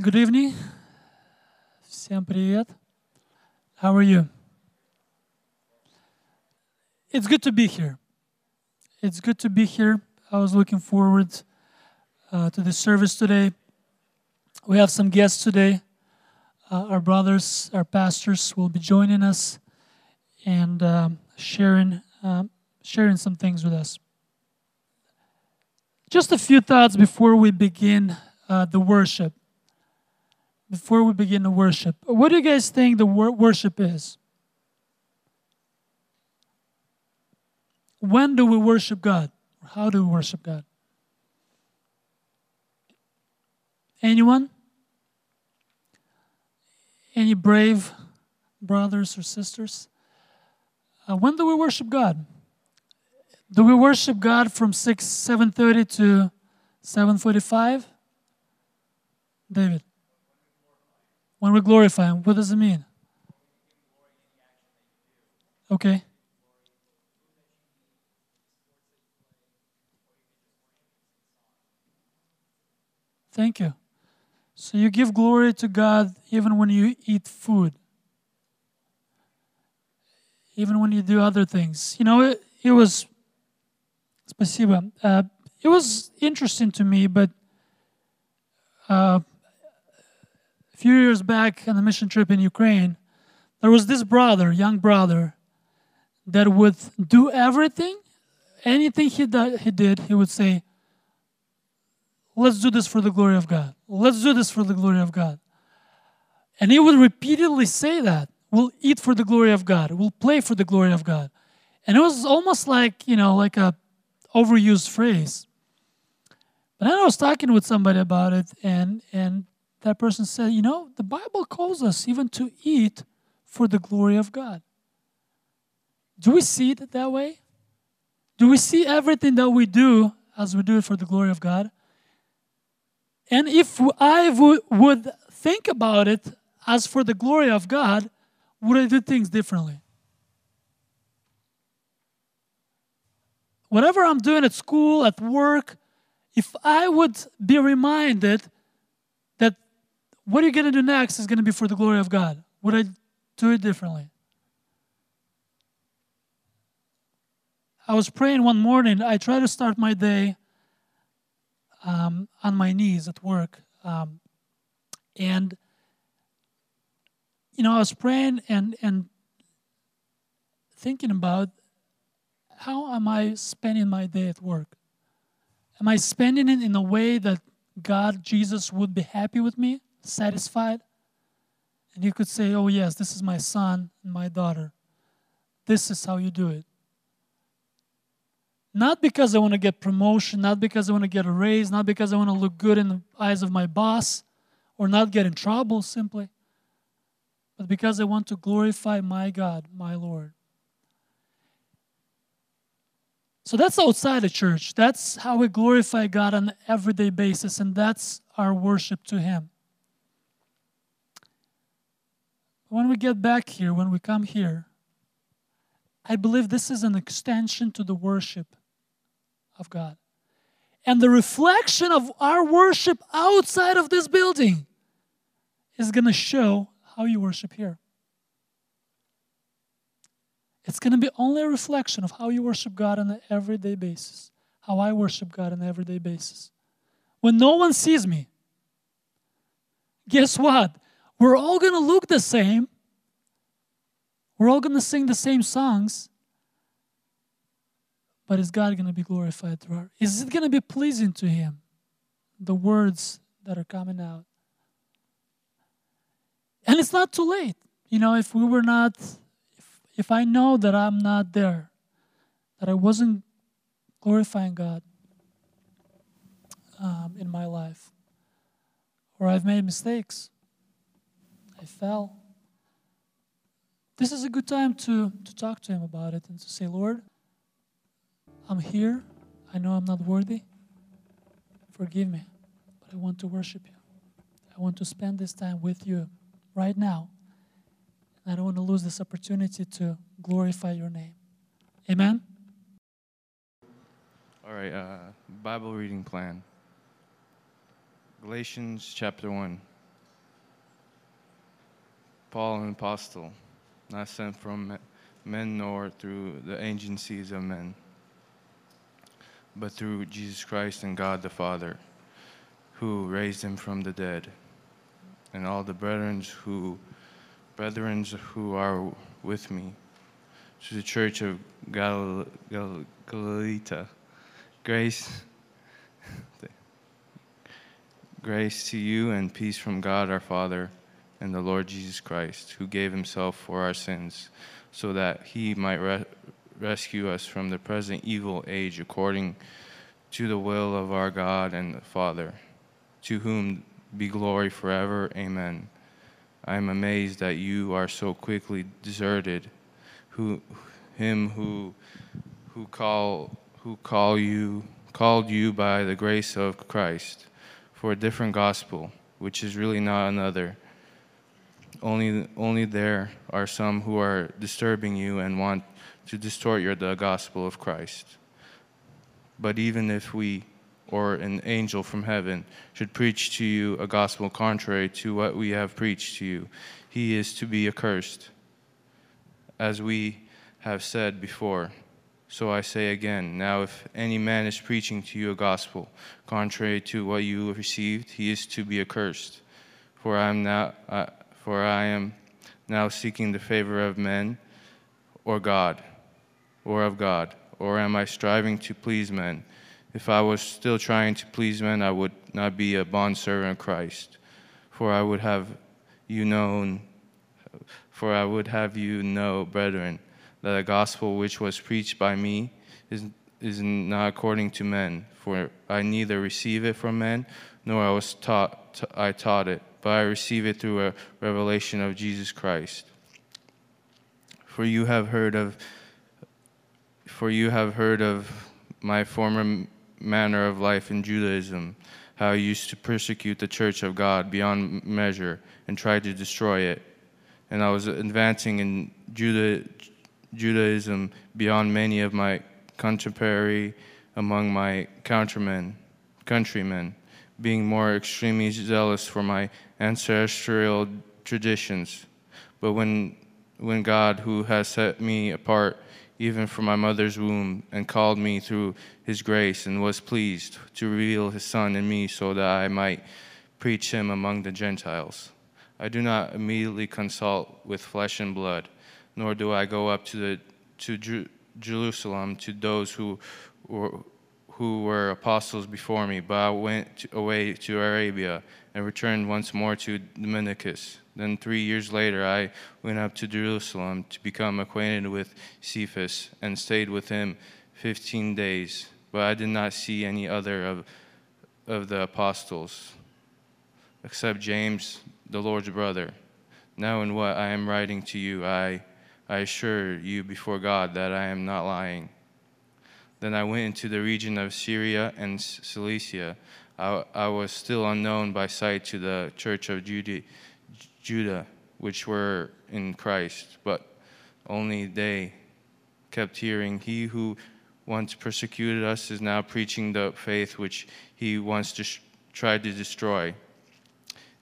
good evening. Всем привет. How are you? It's good to be here. It's good to be here. I was looking forward uh, to the service today. We have some guests today. Uh, our brothers, our pastors will be joining us and um, sharing um, sharing some things with us. Just a few thoughts before we begin uh, the worship. Before we begin the worship, what do you guys think the wor- worship is? When do we worship God? How do we worship God? Anyone? Any brave brothers or sisters? Uh, when do we worship God? Do we worship God from 6 7:30 to 7:45? David. When we glorify him, what does it mean? Okay. Thank you. So you give glory to God even when you eat food, even when you do other things. You know, it, it was, спасибо. Uh, it was interesting to me, but uh, a few years back on a mission trip in Ukraine, there was this brother, young brother, that would do everything, anything he, do, he did, he would say, Let's do this for the glory of God. Let's do this for the glory of God. And he would repeatedly say that. We'll eat for the glory of God. We'll play for the glory of God. And it was almost like, you know, like a overused phrase. But then I was talking with somebody about it, and, and that person said, you know, the Bible calls us even to eat for the glory of God. Do we see it that way? Do we see everything that we do as we do it for the glory of God? And if I would think about it as for the glory of God, would I do things differently? Whatever I'm doing at school, at work, if I would be reminded what are you're going to do next is going to be for the glory of God, would I do it differently? I was praying one morning. I try to start my day um, on my knees at work. Um, and, you know, I was praying and, and thinking about how am I spending my day at work? Am I spending it in a way that God, Jesus, would be happy with me, satisfied? And you could say, oh, yes, this is my son and my daughter. This is how you do it. Not because I want to get promotion, not because I want to get a raise, not because I want to look good in the eyes of my boss or not get in trouble simply, but because I want to glorify my God, my Lord. So that's outside the church. That's how we glorify God on an everyday basis, and that's our worship to Him. When we get back here, when we come here, I believe this is an extension to the worship of God. And the reflection of our worship outside of this building is going to show how you worship here. It's going to be only a reflection of how you worship God on an everyday basis, how I worship God on an everyday basis. When no one sees me, guess what? We're all going to look the same. We're all going to sing the same songs. But is God going to be glorified through our? Is it going to be pleasing to Him? The words that are coming out. And it's not too late. You know, if we were not, if, if I know that I'm not there, that I wasn't glorifying God um, in my life, or I've made mistakes, I fell. This is a good time to, to talk to Him about it and to say, Lord, I'm here. I know I'm not worthy. Forgive me, but I want to worship you. I want to spend this time with you right now. And I don't want to lose this opportunity to glorify your name. Amen? All right, uh, Bible reading plan. Galatians chapter 1. Paul, an apostle, not sent from men nor through the agencies of men, but through Jesus Christ and God the Father, who raised him from the dead, and all the brethren who brethren who are with me, to the church of Gal- Gal- Galata, grace. Grace to you and peace from God our Father and the Lord Jesus Christ, who gave himself for our sins, so that he might re- rescue us from the present evil age according to the will of our God and Father, to whom be glory forever. Amen. I am amazed that you are so quickly deserted, who him who who call who call you called you by the grace of Christ for a different gospel, which is really not another. Only, only there are some who are disturbing you and want to distort your, the gospel of Christ. But even if we or an angel from heaven should preach to you a gospel contrary to what we have preached to you, he is to be accursed. As we have said before, so I say again, now if any man is preaching to you a gospel contrary to what you have received, he is to be accursed. For I am now, for I am now seeking the favor of men, or God, or of God, or am I striving to please men? If I was still trying to please men, I would not be a bondservant of Christ. For I would have you known, for I would have you know, brethren that the gospel which was preached by me is, is not according to men, for I neither receive it from men, nor I was taught I taught it, but I receive it through a revelation of Jesus Christ. For you have heard of for you have heard of my former manner of life in Judaism, how I used to persecute the church of God beyond measure and tried to destroy it. And I was advancing in Judah, Judaism beyond many of my contemporary among my countrymen, countrymen, being more extremely zealous for my ancestral traditions. But when, when God, who has set me apart even from my mother's womb, and called me through his grace, and was pleased to reveal his Son in me so that I might preach him among the Gentiles, I do not immediately consult with flesh and blood nor do I go up to, the, to Jer- Jerusalem to those who were, who were apostles before me, but I went away to Arabia and returned once more to Dominicus. Then three years later, I went up to Jerusalem to become acquainted with Cephas and stayed with him fifteen days. But I did not see any other of, of the apostles except James, the Lord's brother. Now, in what I am writing to you, I I assure you before God that I am not lying. Then I went into the region of Syria and Cilicia. I, I was still unknown by sight to the church of Judah, which were in Christ, but only they kept hearing, He who once persecuted us is now preaching the faith which he once just tried to destroy.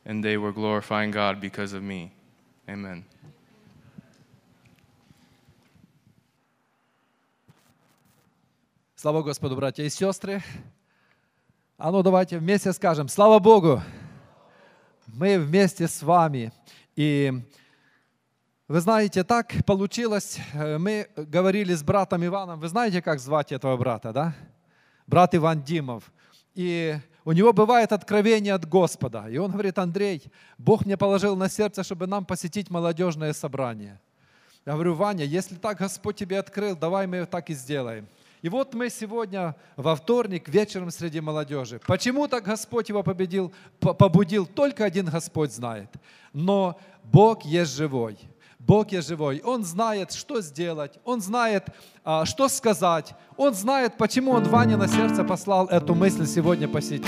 And they were glorifying God because of me. Amen. Слава Господу, братья и сестры. А ну давайте вместе скажем, слава Богу, мы вместе с вами. И вы знаете, так получилось, э, мы говорили с братом Иваном, вы знаете, как звать этого брата, да? Брат Иван Димов. И у него бывает откровение от Господа. И он говорит, Андрей, Бог мне положил на сердце, чтобы нам посетить молодежное собрание. Я говорю, Ваня, если так Господь тебе открыл, давай мы так и сделаем. И вот мы сегодня во вторник вечером среди молодежи. Почему так Господь его победил, побудил, только один Господь знает. Но Бог есть живой. Бог есть живой. Он знает, что сделать. Он знает, а, что сказать. Он знает, почему Он Ване на сердце послал эту мысль сегодня посетить.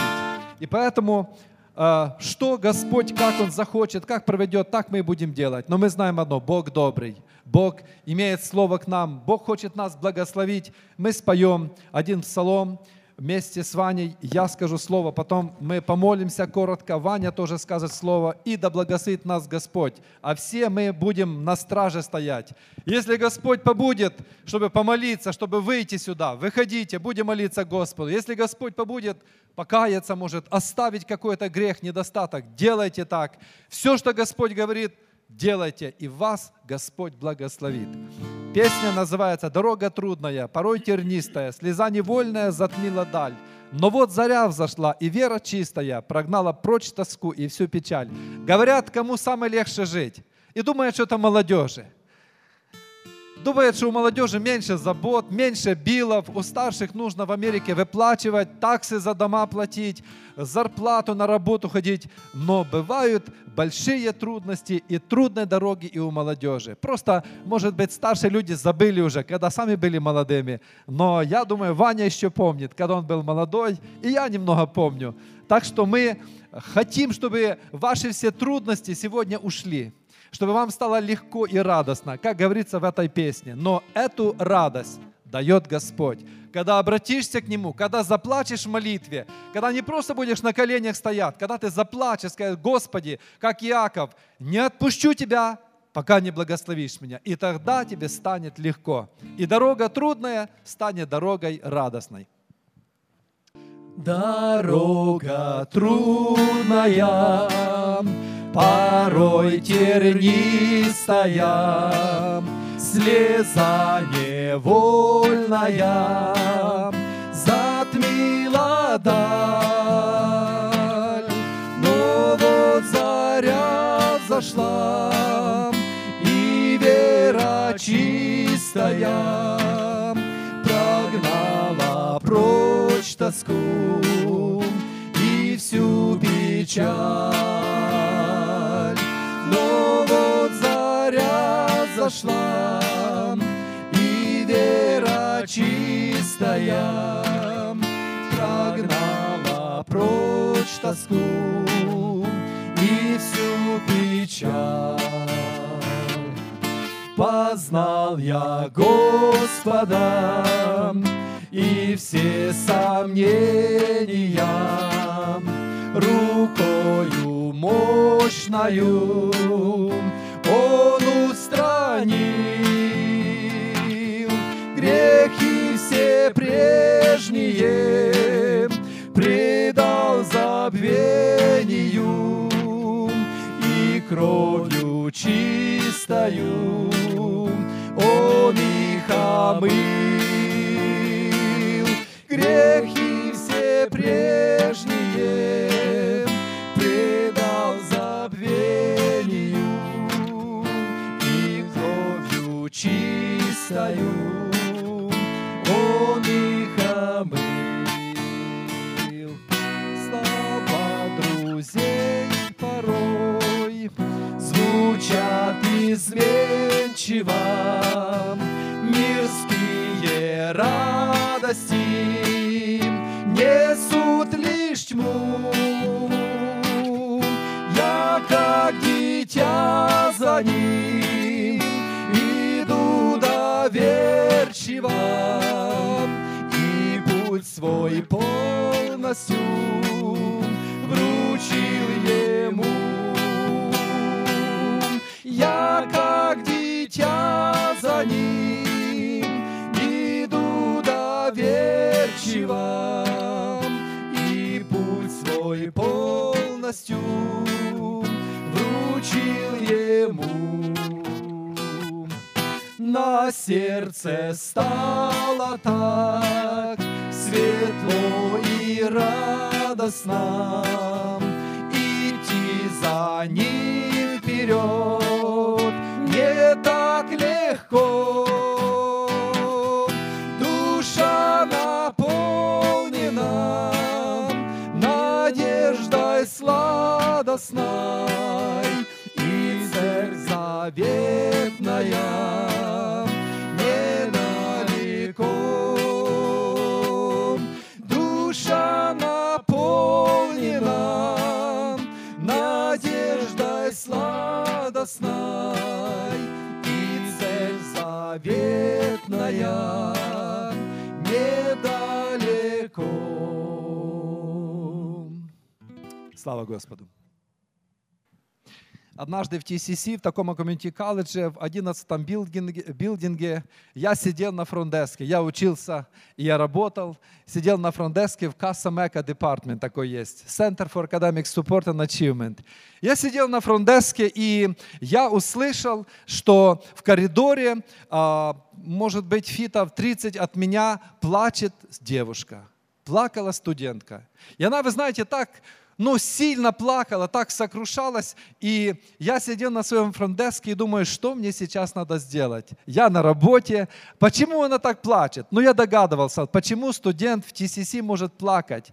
И поэтому что Господь, как Он захочет, как проведет, так мы и будем делать. Но мы знаем одно, Бог добрый. Бог имеет слово к нам, Бог хочет нас благословить. Мы споем один псалом, вместе с Ваней я скажу слово, потом мы помолимся коротко, Ваня тоже скажет слово, и да благословит нас Господь. А все мы будем на страже стоять. Если Господь побудет, чтобы помолиться, чтобы выйти сюда, выходите, будем молиться Господу. Если Господь побудет покаяться, может оставить какой-то грех, недостаток, делайте так. Все, что Господь говорит, делайте, и вас Господь благословит. Песня называется «Дорога трудная, порой тернистая, слеза невольная затмила даль». Но вот заря взошла, и вера чистая прогнала прочь тоску и всю печаль. Говорят, кому самое легче жить. И думают, что это молодежи. Думает, что у молодежи меньше забот, меньше билов, у старших нужно в Америке выплачивать, таксы за дома платить, зарплату на работу ходить. Но бывают большие трудности и трудные дороги и у молодежи. Просто, может быть, старшие люди забыли уже, когда сами были молодыми. Но я думаю, Ваня еще помнит, когда он был молодой, и я немного помню. Так что мы хотим, чтобы ваши все трудности сегодня ушли чтобы вам стало легко и радостно, как говорится в этой песне. Но эту радость дает Господь. Когда обратишься к Нему, когда заплачешь в молитве, когда не просто будешь на коленях стоять, когда ты заплачешь, скажешь, Господи, как Иаков, не отпущу Тебя, пока не благословишь меня. И тогда тебе станет легко. И дорога трудная станет дорогой радостной. Дорога трудная, порой тернистая, слеза невольная затмила даль. Но вот заря зашла, и вера чистая прогнала прочь тоску и всю печаль. зашла, и вера чистая прогнала прочь тоску и всю печаль. Познал я Господа и все сомнения рукою мощною Он устранил грехи все прежние, предал забвению и кровью чистою он их омыл. Грехи все прежние чистою свой полностью вручил ему. Я, как дитя за ним, иду доверчиво, и путь свой полностью вручил ему. На сердце стало так светло и радостно, идти за ним вперед не так легко. Душа наполнена надеждой сладостной, и цель заветная душа наполнена надеждой сладостной и цель заветная недалеко. Слава Господу! Однажды в ТСС, в таком комьюнити-колледже, в 11 билдинге, билдинге, я сидел на фронтдеске. Я учился, я работал. Сидел на фронтдеске в Casa Meca Department, такой есть. Center for Academic Support and Achievement. Я сидел на фронтдеске, и я услышал, что в коридоре, а, может быть, фитов 30 от меня плачет девушка. Плакала студентка. И она, вы знаете, так ну, сильно плакала, так сокрушалась. И я сидел на своем фронтдеске и думаю, что мне сейчас надо сделать? Я на работе. Почему она так плачет? Ну, я догадывался, почему студент в ТСС может плакать.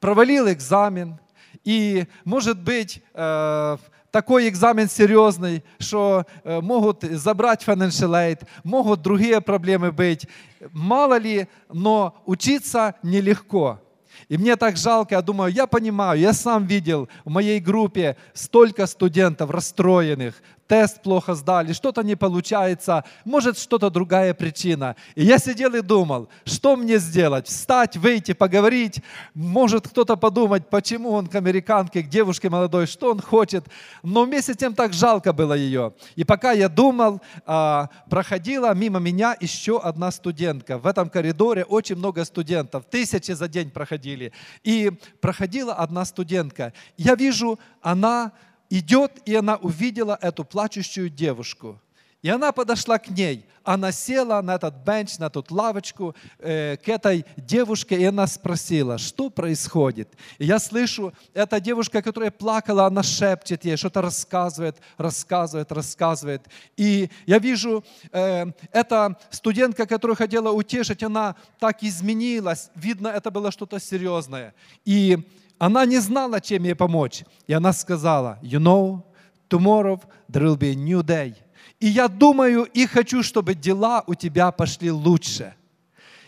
Провалил экзамен. И, может быть, э, такой экзамен серьезный, что э, могут забрать financial aid, могут другие проблемы быть. Мало ли, но учиться нелегко. И мне так жалко, я думаю, я понимаю, я сам видел в моей группе столько студентов расстроенных, тест плохо сдали, что-то не получается, может что-то другая причина. И я сидел и думал, что мне сделать? Встать, выйти, поговорить? Может кто-то подумать, почему он к американке, к девушке молодой, что он хочет? Но вместе с тем так жалко было ее. И пока я думал, а, проходила мимо меня еще одна студентка. В этом коридоре очень много студентов, тысячи за день проходили. И проходила одна студентка. Я вижу, она идет, и она увидела эту плачущую девушку. И она подошла к ней. Она села на этот бенч, на эту лавочку э, к этой девушке, и она спросила, что происходит. И я слышу, эта девушка, которая плакала, она шепчет ей, что-то рассказывает, рассказывает, рассказывает. И я вижу, э, эта студентка, которую хотела утешить, она так изменилась. Видно, это было что-то серьезное. И она не знала, чем ей помочь. И она сказала, you know, tomorrow there will be a new day. И я думаю и хочу, чтобы дела у тебя пошли лучше.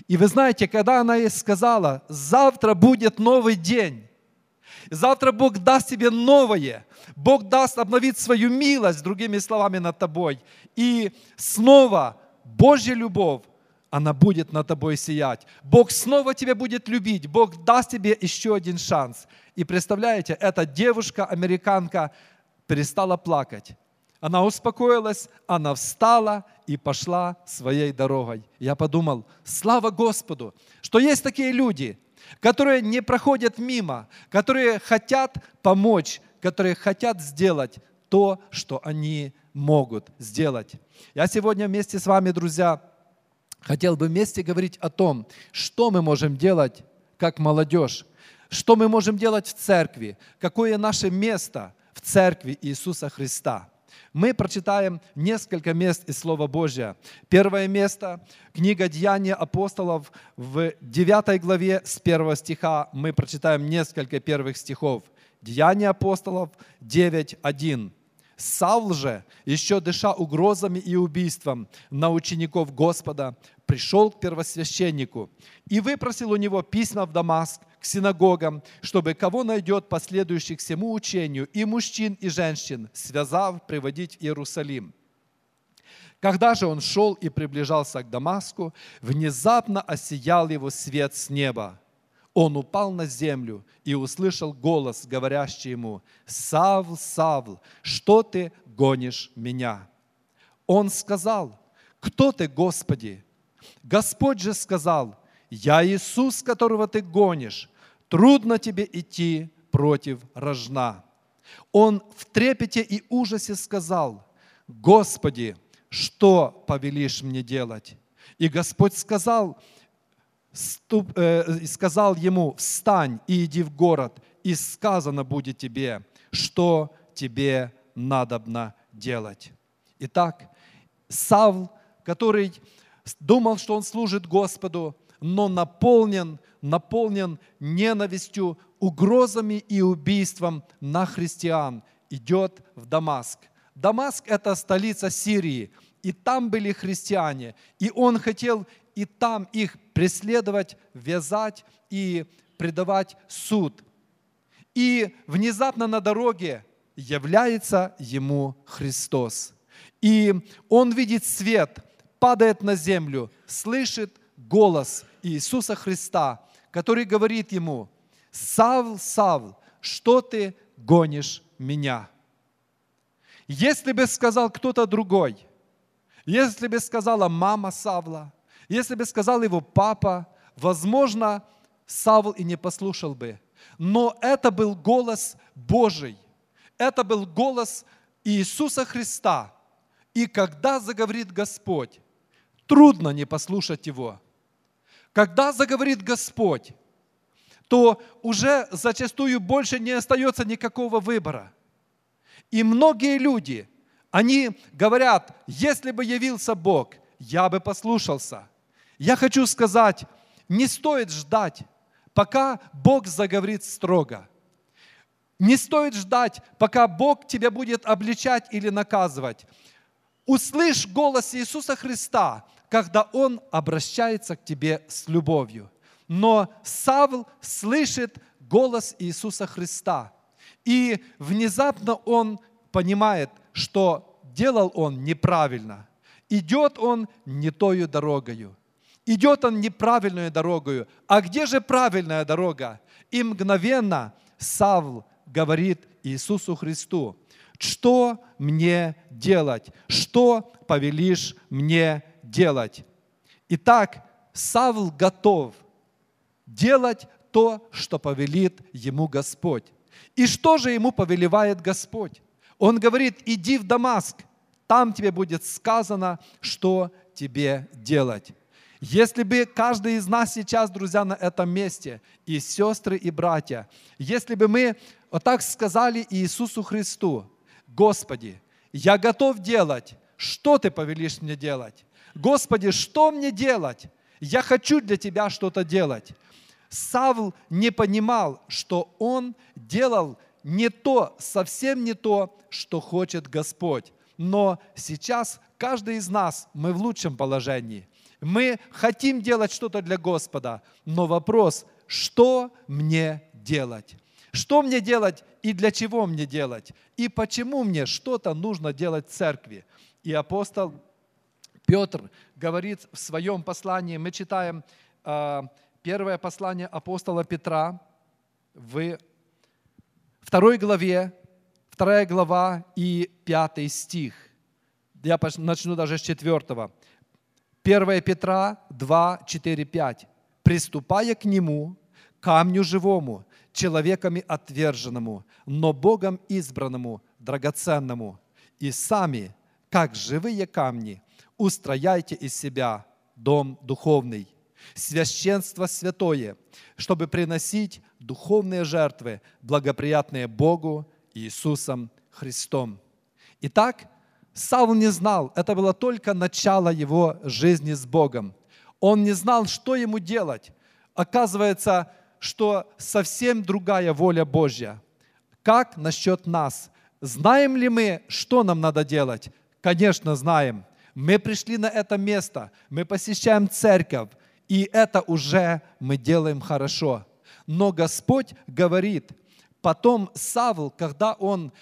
И вы знаете, когда она ей сказала, завтра будет новый день, завтра Бог даст тебе новое, Бог даст обновить свою милость, другими словами, над тобой. И снова Божья любовь она будет над тобой сиять. Бог снова тебя будет любить. Бог даст тебе еще один шанс. И представляете, эта девушка, американка, перестала плакать. Она успокоилась, она встала и пошла своей дорогой. Я подумал, слава Господу, что есть такие люди, которые не проходят мимо, которые хотят помочь, которые хотят сделать то, что они могут сделать. Я сегодня вместе с вами, друзья, хотел бы вместе говорить о том, что мы можем делать как молодежь, что мы можем делать в церкви, какое наше место в церкви Иисуса Христа. Мы прочитаем несколько мест из Слова Божьего. Первое место, книга Деяния апостолов в 9 главе с 1 стиха. Мы прочитаем несколько первых стихов. Деяния апостолов 9.1. Савл же, еще дыша угрозами и убийством на учеников Господа, пришел к первосвященнику и выпросил у него письма в Дамаск к синагогам, чтобы кого найдет последующих всему учению, и мужчин, и женщин, связав, приводить в Иерусалим. Когда же он шел и приближался к Дамаску, внезапно осиял его свет с неба – он упал на землю и услышал голос, говорящий ему, «Савл, Савл, что ты гонишь меня?» Он сказал, «Кто ты, Господи?» Господь же сказал, «Я Иисус, которого ты гонишь. Трудно тебе идти против рожна». Он в трепете и ужасе сказал, «Господи, что повелишь мне делать?» И Господь сказал, ступ, э, сказал ему, встань и иди в город, и сказано будет тебе, что тебе надобно делать. Итак, Савл, который думал, что он служит Господу, но наполнен, наполнен ненавистью, угрозами и убийством на христиан, идет в Дамаск. Дамаск – это столица Сирии, и там были христиане, и он хотел и там их преследовать, вязать и предавать суд. И внезапно на дороге является ему Христос. И он видит свет, падает на землю, слышит голос Иисуса Христа, который говорит ему, «Савл, Савл, что ты гонишь меня? Если бы сказал кто-то другой, если бы сказала мама Савла, если бы сказал его папа, возможно, Савл и не послушал бы. Но это был голос Божий. Это был голос Иисуса Христа. И когда заговорит Господь, трудно не послушать Его. Когда заговорит Господь, то уже зачастую больше не остается никакого выбора. И многие люди, они говорят, если бы явился Бог, я бы послушался. Я хочу сказать, не стоит ждать, пока Бог заговорит строго. Не стоит ждать, пока Бог тебя будет обличать или наказывать. Услышь голос Иисуса Христа, когда Он обращается к тебе с любовью. Но Савл слышит голос Иисуса Христа. И внезапно он понимает, что делал он неправильно. Идет он не тою дорогою. Идет он неправильную дорогою. А где же правильная дорога? И мгновенно Савл говорит Иисусу Христу, что мне делать? Что повелишь мне делать? Итак, Савл готов делать то, что повелит ему Господь. И что же ему повелевает Господь? Он говорит, иди в Дамаск, там тебе будет сказано, что тебе делать. Если бы каждый из нас сейчас, друзья, на этом месте, и сестры, и братья, если бы мы вот так сказали Иисусу Христу, Господи, я готов делать, что Ты повелишь мне делать? Господи, что мне делать? Я хочу для Тебя что-то делать. Савл не понимал, что он делал не то, совсем не то, что хочет Господь. Но сейчас каждый из нас, мы в лучшем положении. Мы хотим делать что-то для Господа, но вопрос, что мне делать? Что мне делать и для чего мне делать? И почему мне что-то нужно делать в церкви? И апостол Петр говорит в своем послании, мы читаем э, первое послание апостола Петра в второй главе, вторая глава и пятый стих. Я начну даже с четвертого. 1 Петра 2, 4, 5. «Приступая к Нему, камню живому, человеками отверженному, но Богом избранному, драгоценному, и сами, как живые камни, устрояйте из себя дом духовный, священство святое, чтобы приносить духовные жертвы, благоприятные Богу Иисусом Христом. Итак, Савл не знал, это было только начало его жизни с Богом. Он не знал, что ему делать. Оказывается, что совсем другая воля Божья. Как насчет нас? Знаем ли мы, что нам надо делать? Конечно, знаем. Мы пришли на это место, мы посещаем церковь, и это уже мы делаем хорошо. Но Господь говорит, потом Савл, когда он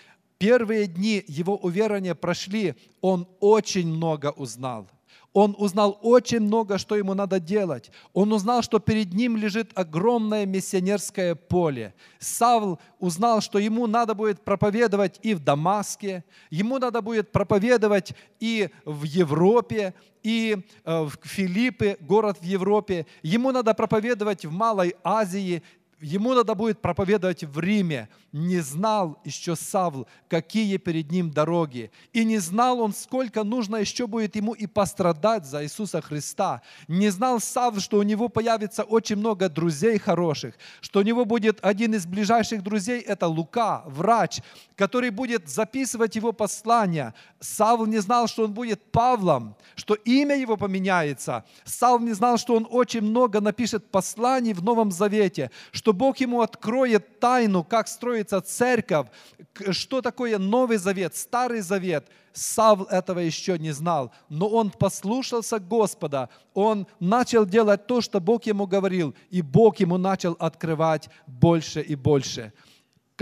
первые дни его уверования прошли, он очень много узнал – он узнал очень много, что ему надо делать. Он узнал, что перед ним лежит огромное миссионерское поле. Савл узнал, что ему надо будет проповедовать и в Дамаске, ему надо будет проповедовать и в Европе, и э, в Филиппе, город в Европе. Ему надо проповедовать в Малой Азии, ему надо будет проповедовать в Риме. Не знал еще Савл, какие перед ним дороги. И не знал он, сколько нужно еще будет ему и пострадать за Иисуса Христа. Не знал Савл, что у него появится очень много друзей хороших, что у него будет один из ближайших друзей, это Лука, врач, который будет записывать его послания. Савл не знал, что он будет Павлом, что имя его поменяется. Савл не знал, что он очень много напишет посланий в Новом Завете, что что Бог ему откроет тайну, как строится церковь, что такое Новый Завет, Старый Завет. Савл этого еще не знал, но он послушался Господа, он начал делать то, что Бог ему говорил, и Бог ему начал открывать больше и больше.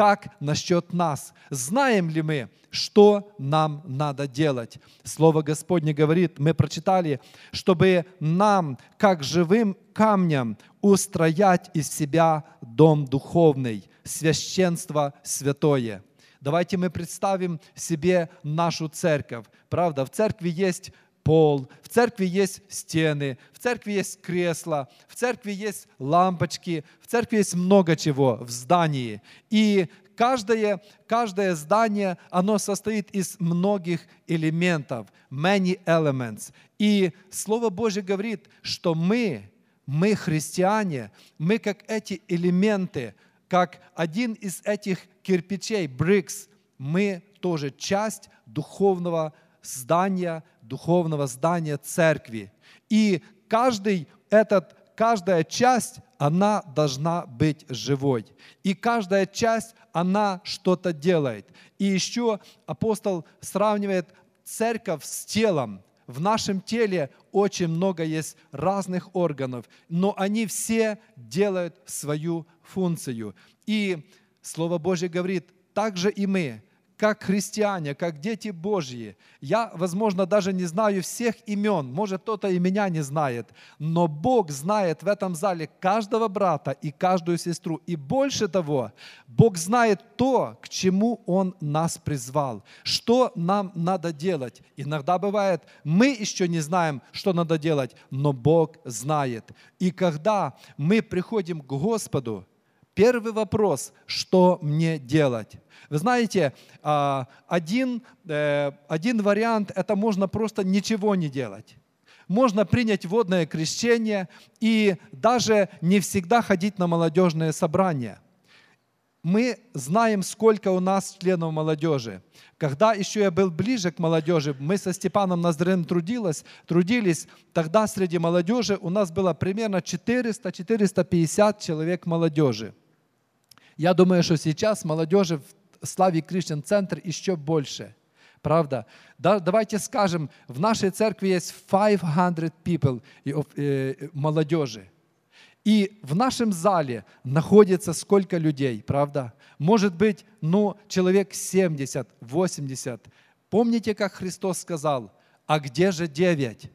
Как насчет нас? Знаем ли мы, что нам надо делать? Слово Господне говорит, мы прочитали, чтобы нам, как живым камням, устроять из себя дом духовный, священство святое. Давайте мы представим себе нашу церковь. Правда, в церкви есть пол, в церкви есть стены, в церкви есть кресла, в церкви есть лампочки, в церкви есть много чего в здании. И каждое, каждое здание, оно состоит из многих элементов, many elements. И Слово Божье говорит, что мы, мы христиане, мы как эти элементы, как один из этих кирпичей, брикс, мы тоже часть духовного здания, духовного здания церкви. И каждый этот, каждая часть, она должна быть живой. И каждая часть, она что-то делает. И еще апостол сравнивает церковь с телом. В нашем теле очень много есть разных органов, но они все делают свою функцию. И Слово Божье говорит, также и мы, как христиане, как дети Божьи. Я, возможно, даже не знаю всех имен, может, кто-то и меня не знает, но Бог знает в этом зале каждого брата и каждую сестру. И больше того, Бог знает то, к чему Он нас призвал, что нам надо делать. Иногда бывает, мы еще не знаем, что надо делать, но Бог знает. И когда мы приходим к Господу, Первый вопрос, что мне делать? Вы знаете, а, один, э, один вариант – это можно просто ничего не делать. Можно принять водное крещение и даже не всегда ходить на молодежные собрания. Мы знаем, сколько у нас членов молодежи. Когда еще я был ближе к молодежи, мы со Степаном Ноздрым трудились, трудились, тогда среди молодежи у нас было примерно 400-450 человек молодежи. Я думаю, что сейчас молодежи в Славе Кришен Центр еще больше. Правда? Да, давайте скажем, в нашей церкви есть 500 people э, молодежи. И в нашем зале находится сколько людей, правда? Может быть, ну, человек 70, 80. Помните, как Христос сказал, а где же девять?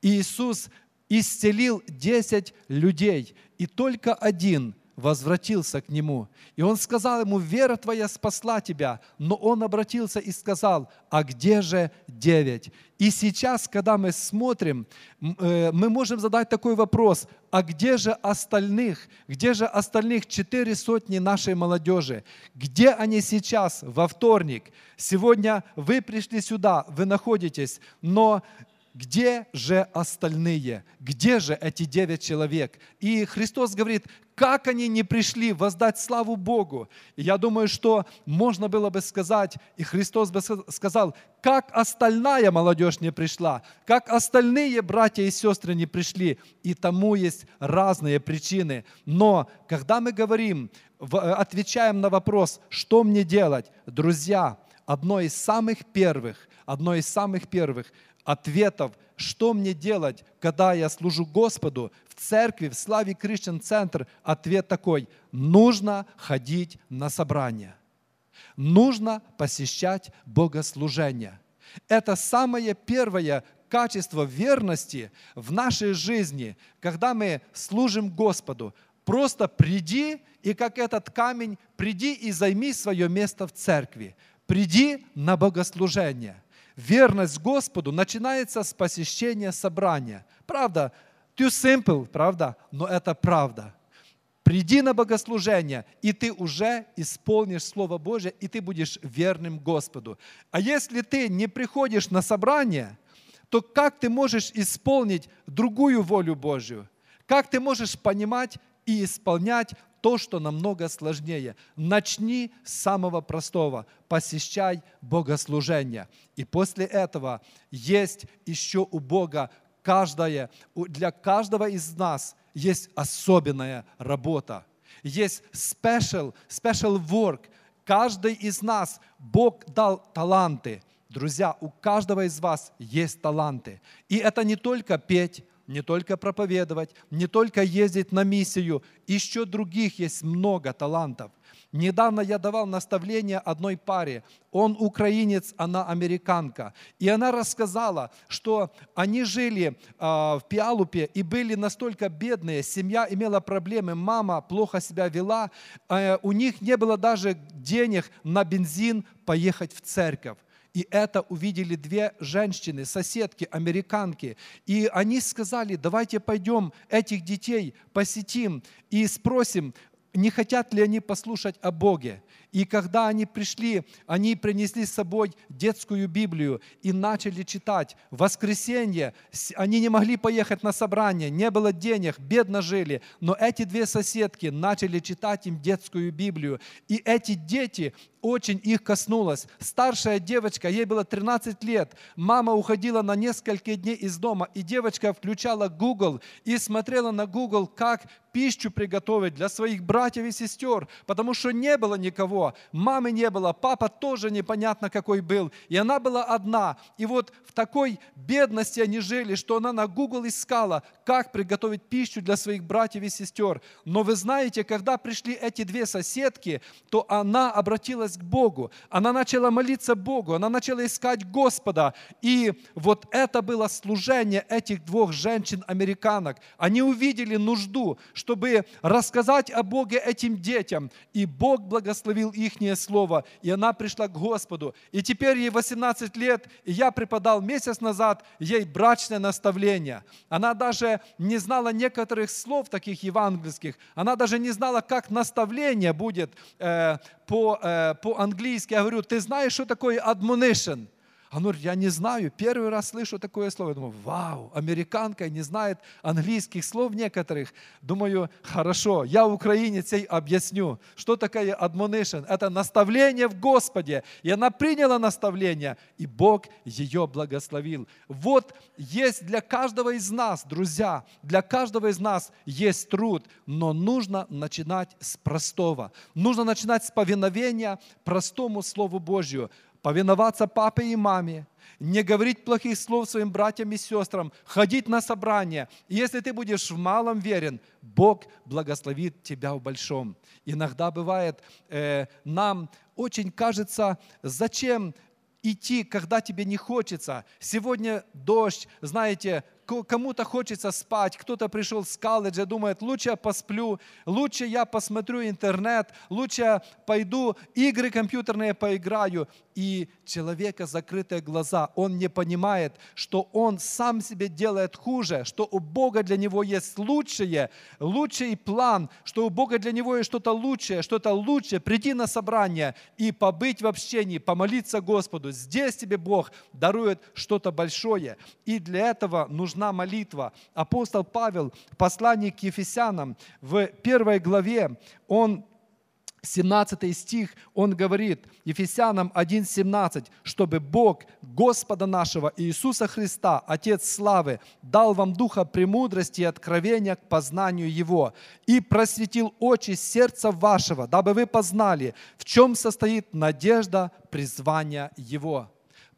Иисус исцелил 10 людей, и только один – возвратился к нему. И он сказал ему, вера твоя спасла тебя. Но он обратился и сказал, а где же девять? И сейчас, когда мы смотрим, э, мы можем задать такой вопрос, а где же остальных? Где же остальных четыре сотни нашей молодежи? Где они сейчас, во вторник? Сегодня вы пришли сюда, вы находитесь, но где же остальные? Где же эти девять человек? И Христос говорит, как они не пришли воздать славу Богу? И я думаю, что можно было бы сказать, и Христос бы сказал, как остальная молодежь не пришла, как остальные братья и сестры не пришли. И тому есть разные причины. Но когда мы говорим, отвечаем на вопрос, что мне делать, друзья, одно из самых первых, одно из самых первых ответов, что мне делать, когда я служу Господу в церкви, в Славе Кришен Центр, ответ такой, нужно ходить на собрания. Нужно посещать богослужения. Это самое первое качество верности в нашей жизни, когда мы служим Господу. Просто приди и как этот камень, приди и займи свое место в церкви. Приди на богослужение. Верность Господу начинается с посещения собрания. Правда, too simple, правда, но это правда. Приди на богослужение, и ты уже исполнишь Слово Божье, и ты будешь верным Господу. А если ты не приходишь на собрание, то как ты можешь исполнить другую волю Божью? Как ты можешь понимать и исполнять то, что намного сложнее. Начни с самого простого. Посещай богослужение. И после этого есть еще у Бога каждое, для каждого из нас есть особенная работа. Есть special, special work. Каждый из нас Бог дал таланты. Друзья, у каждого из вас есть таланты. И это не только петь, не только проповедовать, не только ездить на миссию, еще других есть много талантов. Недавно я давал наставление одной паре. Он украинец, она американка. И она рассказала, что они жили э, в Пиалупе и были настолько бедные, семья имела проблемы, мама плохо себя вела, э, у них не было даже денег на бензин поехать в церковь. И это увидели две женщины, соседки, американки. И они сказали, давайте пойдем этих детей посетим и спросим, не хотят ли они послушать о Боге. И когда они пришли, они принесли с собой детскую Библию и начали читать. В воскресенье они не могли поехать на собрание, не было денег, бедно жили. Но эти две соседки начали читать им детскую Библию. И эти дети очень их коснулось. Старшая девочка, ей было 13 лет, мама уходила на несколько дней из дома, и девочка включала Google и смотрела на Google, как пищу приготовить для своих братьев и сестер, потому что не было никого, мамы не было, папа тоже непонятно какой был, и она была одна. И вот в такой бедности они жили, что она на Google искала, как приготовить пищу для своих братьев и сестер. Но вы знаете, когда пришли эти две соседки, то она обратилась к Богу, она начала молиться Богу, она начала искать Господа. И вот это было служение этих двух женщин-американок. Они увидели нужду, чтобы рассказать о Боге этим детям. И Бог благословил их слово, и она пришла к Господу. И теперь ей 18 лет, и я преподал месяц назад ей брачное наставление. Она даже не знала некоторых слов таких евангельских, она даже не знала, как наставление будет э, по, э, по-английски. Я говорю, ты знаешь, что такое admonition? Он говорит, я не знаю, первый раз слышу такое слово. Я думаю, вау, американка не знает английских слов некоторых. Думаю, хорошо, я украинец, ей объясню, что такое admonition. Это наставление в Господе. И она приняла наставление, и Бог ее благословил. Вот есть для каждого из нас, друзья, для каждого из нас есть труд, но нужно начинать с простого. Нужно начинать с повиновения простому Слову Божью повиноваться папе и маме, не говорить плохих слов своим братьям и сестрам, ходить на собрания. Если ты будешь в малом верен, Бог благословит тебя в большом. Иногда бывает, э, нам очень кажется, зачем идти, когда тебе не хочется. Сегодня дождь, знаете, кому-то хочется спать, кто-то пришел с колледжа, думает, лучше я посплю, лучше я посмотрю интернет, лучше пойду игры компьютерные поиграю. И человека закрытые глаза, он не понимает, что он сам себе делает хуже, что у Бога для него есть лучшее, лучший план, что у Бога для него есть что-то лучшее, что-то лучшее, прийти на собрание и побыть в общении, помолиться Господу. Здесь тебе Бог дарует что-то большое. И для этого нужно нужна молитва. Апостол Павел в послании к Ефесянам в первой главе, он 17 стих, он говорит, Ефесянам 1.17, чтобы Бог, Господа нашего Иисуса Христа, Отец славы, дал вам духа премудрости и откровения к познанию Его и просветил очи сердца вашего, дабы вы познали, в чем состоит надежда призвания Его.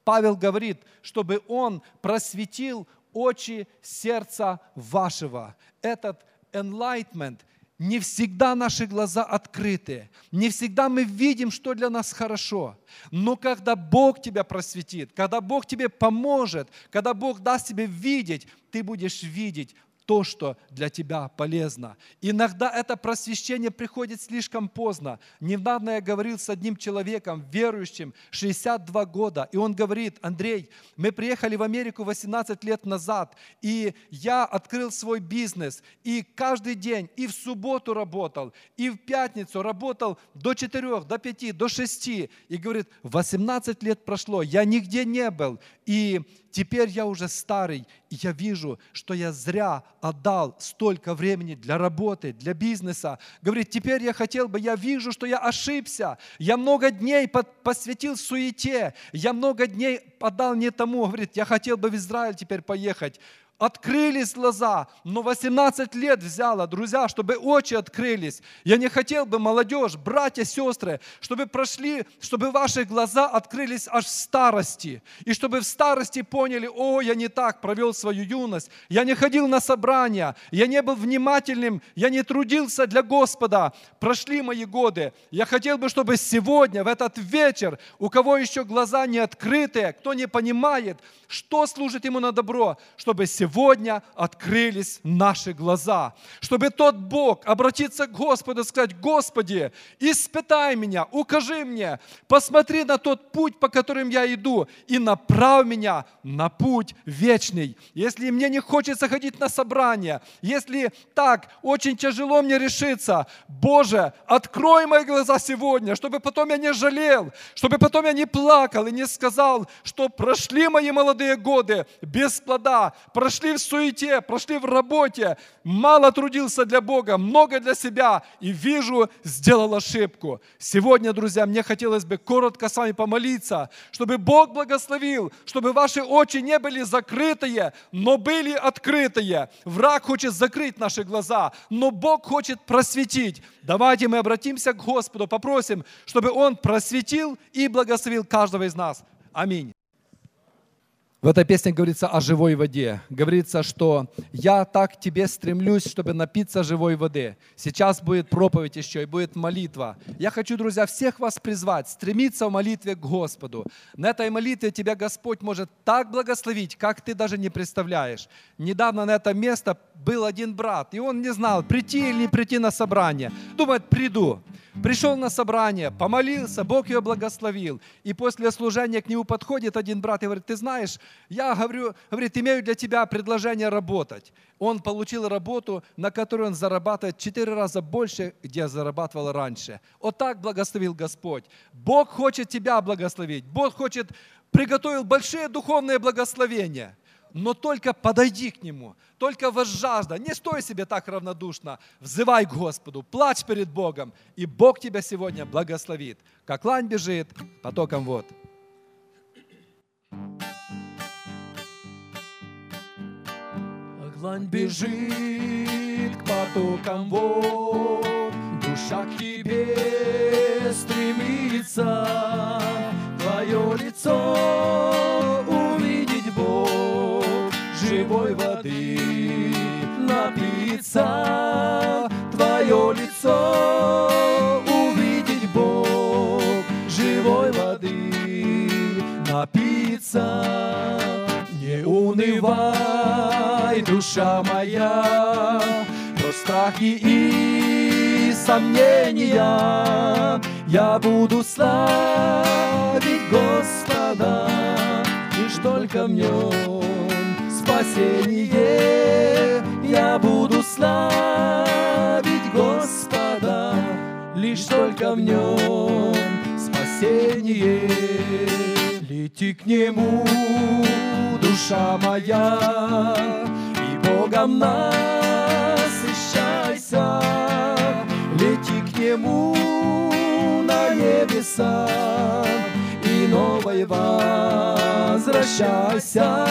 Павел говорит, чтобы он просветил очи сердца вашего. Этот enlightenment не всегда наши глаза открыты, не всегда мы видим, что для нас хорошо. Но когда Бог тебя просветит, когда Бог тебе поможет, когда Бог даст тебе видеть, ты будешь видеть то, что для тебя полезно. Иногда это просвещение приходит слишком поздно. Недавно я говорил с одним человеком, верующим, 62 года, и он говорит, Андрей, мы приехали в Америку 18 лет назад, и я открыл свой бизнес, и каждый день, и в субботу работал, и в пятницу работал до 4, до 5, до 6, и говорит, 18 лет прошло, я нигде не был, и теперь я уже старый, и я вижу, что я зря отдал столько времени для работы, для бизнеса. Говорит, теперь я хотел бы, я вижу, что я ошибся. Я много дней посвятил суете, я много дней отдал не тому. Говорит, я хотел бы в Израиль теперь поехать. Открылись глаза, но 18 лет взяло, друзья, чтобы очи открылись. Я не хотел бы, молодежь, братья, сестры, чтобы прошли, чтобы ваши глаза открылись аж в старости, и чтобы в старости поняли, о, я не так провел свою юность, я не ходил на собрания, я не был внимательным, я не трудился для Господа, прошли мои годы. Я хотел бы, чтобы сегодня, в этот вечер, у кого еще глаза не открытые, кто не понимает, что служит ему на добро, чтобы сегодня открылись наши глаза, чтобы тот Бог обратиться к Господу и сказать, Господи, испытай меня, укажи мне, посмотри на тот путь, по которым я иду, и направь меня на путь вечный. Если мне не хочется ходить на собрание, если так, очень тяжело мне решиться, Боже, открой мои глаза сегодня, чтобы потом я не жалел, чтобы потом я не плакал и не сказал, что прошли мои молодые годы без плода, прошли в суете, прошли в работе, мало трудился для Бога, много для себя и вижу, сделал ошибку. Сегодня, друзья, мне хотелось бы коротко с вами помолиться, чтобы Бог благословил, чтобы ваши очи не были закрытые, но были открытые. Враг хочет закрыть наши глаза, но Бог хочет просветить. Давайте мы обратимся к Господу, попросим, чтобы Он просветил и благословил каждого из нас. Аминь. В этой песне говорится о живой воде. Говорится, что я так к тебе стремлюсь, чтобы напиться живой воды. Сейчас будет проповедь еще и будет молитва. Я хочу, друзья, всех вас призвать, стремиться в молитве к Господу. На этой молитве тебя Господь может так благословить, как ты даже не представляешь. Недавно на это место был один брат, и он не знал, прийти или не прийти на собрание. Думает, приду. Пришел на собрание, помолился, Бог его благословил. И после служения к нему подходит один брат и говорит, ты знаешь, я говорю, говорит, имею для тебя предложение работать. Он получил работу, на которую он зарабатывает четыре раза больше, где зарабатывал раньше. Вот так благословил Господь. Бог хочет тебя благословить. Бог хочет, приготовил большие духовные благословения – но только подойди к Нему, только возжажда, не стой себе так равнодушно, взывай к Господу, плачь перед Богом, и Бог тебя сегодня благословит. Как лань бежит потоком вод. Как лань бежит к потокам вод, душа к тебе стремится, твое лицо живой воды. Напиться, Твое лицо увидеть Бог, живой воды. Напиться. Не унывай, душа моя, про страхи и сомнения я буду славить Господа, лишь только в нем спасение, я буду славить Господа, лишь только в нем спасение. Лети к Нему, душа моя, и Богом насыщайся. Лети к Нему на небеса, и новой возвращайся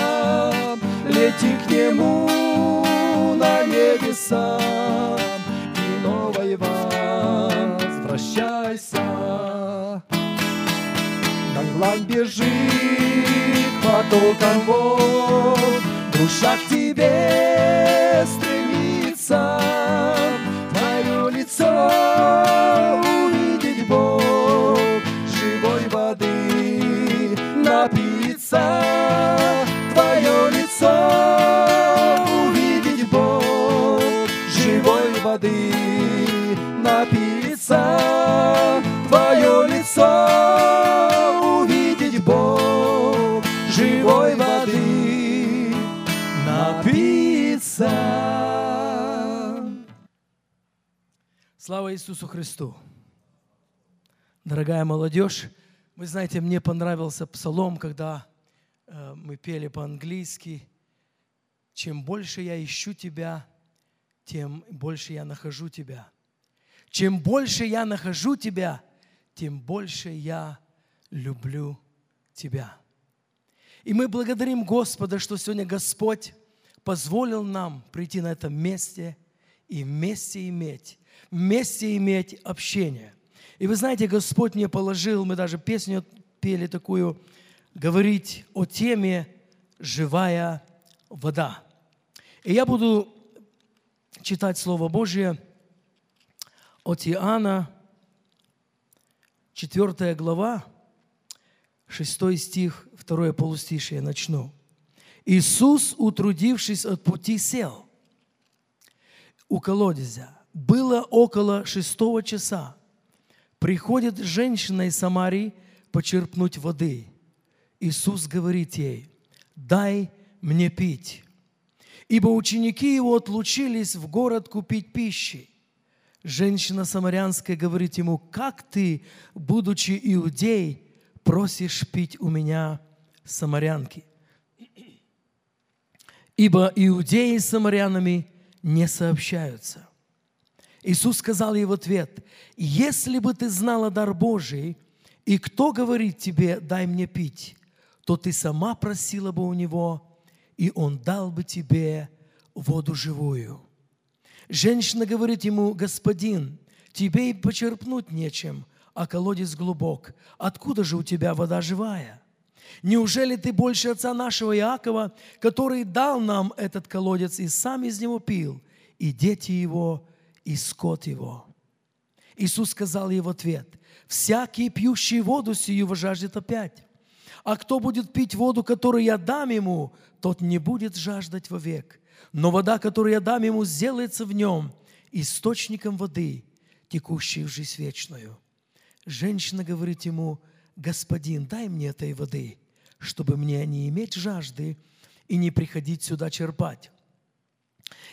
лети к нему на небеса и новой возвращайся. Как лань бежит потоком вод, душа к тебе стремится, твое лицо увидеть Бог, живой воды напиться, лицо увидеть Бог, живой воды напиться, твое лицо увидеть Бог, живой воды напиться. Слава Иисусу Христу! Дорогая молодежь, вы знаете, мне понравился псалом, когда мы пели по-английски, чем больше я ищу Тебя, тем больше я нахожу Тебя. Чем больше я нахожу Тебя, тем больше я люблю Тебя. И мы благодарим Господа, что сегодня Господь позволил нам прийти на это месте и вместе иметь, вместе иметь общение. И вы знаете, Господь мне положил, мы даже песню пели такую, говорить о теме «Живая вода». И я буду читать Слово Божье от Иоанна, 4 глава, 6 стих, 2 полустишие начну. Иисус, утрудившись от пути, сел у колодезя. Было около шестого часа. Приходит женщина из Самарии почерпнуть воды. Иисус говорит ей, дай мне пить. Ибо ученики его отлучились в город купить пищи. Женщина самарянская говорит ему, как ты, будучи иудей, просишь пить у меня самарянки? Ибо иудеи с самарянами не сообщаются. Иисус сказал ей в ответ, если бы ты знала дар Божий, и кто говорит тебе, дай мне пить, то ты сама просила бы у него, и он дал бы тебе воду живую. Женщина говорит ему, господин, тебе и почерпнуть нечем, а колодец глубок. Откуда же у тебя вода живая? Неужели ты больше отца нашего Иакова, который дал нам этот колодец и сам из него пил, и дети его, и скот его?» Иисус сказал ей в ответ, «Всякий, пьющий воду сию, жаждет опять. А кто будет пить воду, которую я дам ему, тот не будет жаждать вовек. Но вода, которую я дам ему, сделается в нем источником воды, текущей в жизнь вечную». Женщина говорит ему, «Господин, дай мне этой воды, чтобы мне не иметь жажды и не приходить сюда черпать».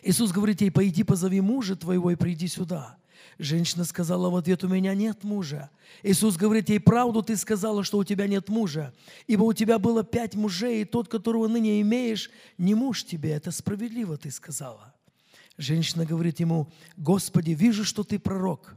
Иисус говорит ей, «Пойди позови мужа твоего и приди сюда». Женщина сказала в ответ, у меня нет мужа. Иисус говорит ей, правду ты сказала, что у тебя нет мужа, ибо у тебя было пять мужей, и тот, которого ныне имеешь, не муж тебе, это справедливо ты сказала. Женщина говорит ему, Господи, вижу, что ты пророк.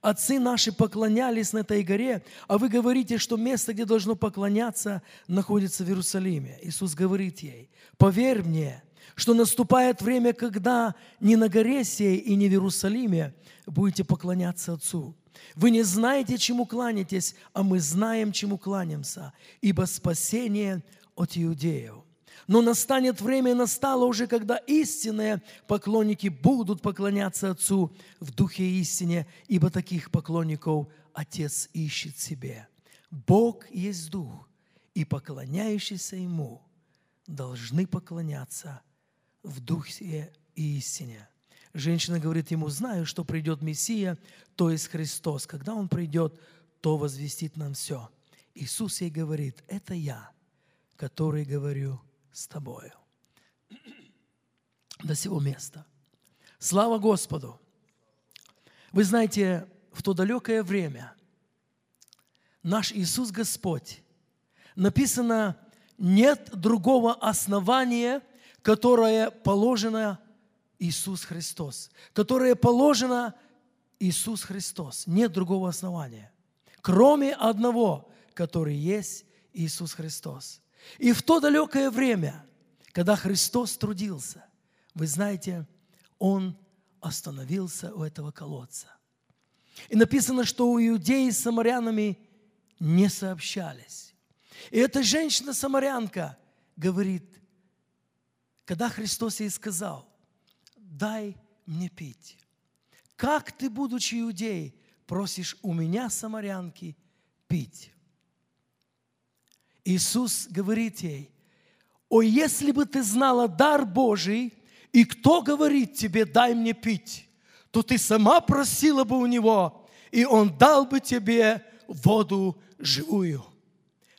Отцы наши поклонялись на этой горе, а вы говорите, что место, где должно поклоняться, находится в Иерусалиме. Иисус говорит ей, поверь мне, что наступает время, когда ни на горе сей и ни в Иерусалиме будете поклоняться Отцу. Вы не знаете, чему кланяетесь, а мы знаем, чему кланяемся, ибо спасение от иудеев. Но настанет время, настало уже, когда истинные поклонники будут поклоняться Отцу в Духе истине, ибо таких поклонников Отец ищет себе. Бог есть Дух, и поклоняющиеся Ему должны поклоняться в Духе и истине. Женщина говорит ему, знаю, что придет Мессия, то есть Христос. Когда Он придет, то возвестит нам все. Иисус ей говорит, это я, который говорю с тобою. До сего места. Слава Господу! Вы знаете, в то далекое время наш Иисус Господь, написано, нет другого основания, которое положено Иисус Христос, которое положено Иисус Христос. Нет другого основания, кроме одного, который есть Иисус Христос. И в то далекое время, когда Христос трудился, вы знаете, Он остановился у этого колодца. И написано, что у иудеи с самарянами не сообщались. И эта женщина-самарянка говорит, когда Христос ей сказал, дай мне пить. Как ты, будучи иудей, просишь у меня, самарянки, пить? Иисус говорит ей, о, если бы ты знала дар Божий, и кто говорит тебе, дай мне пить, то ты сама просила бы у Него, и Он дал бы тебе воду живую.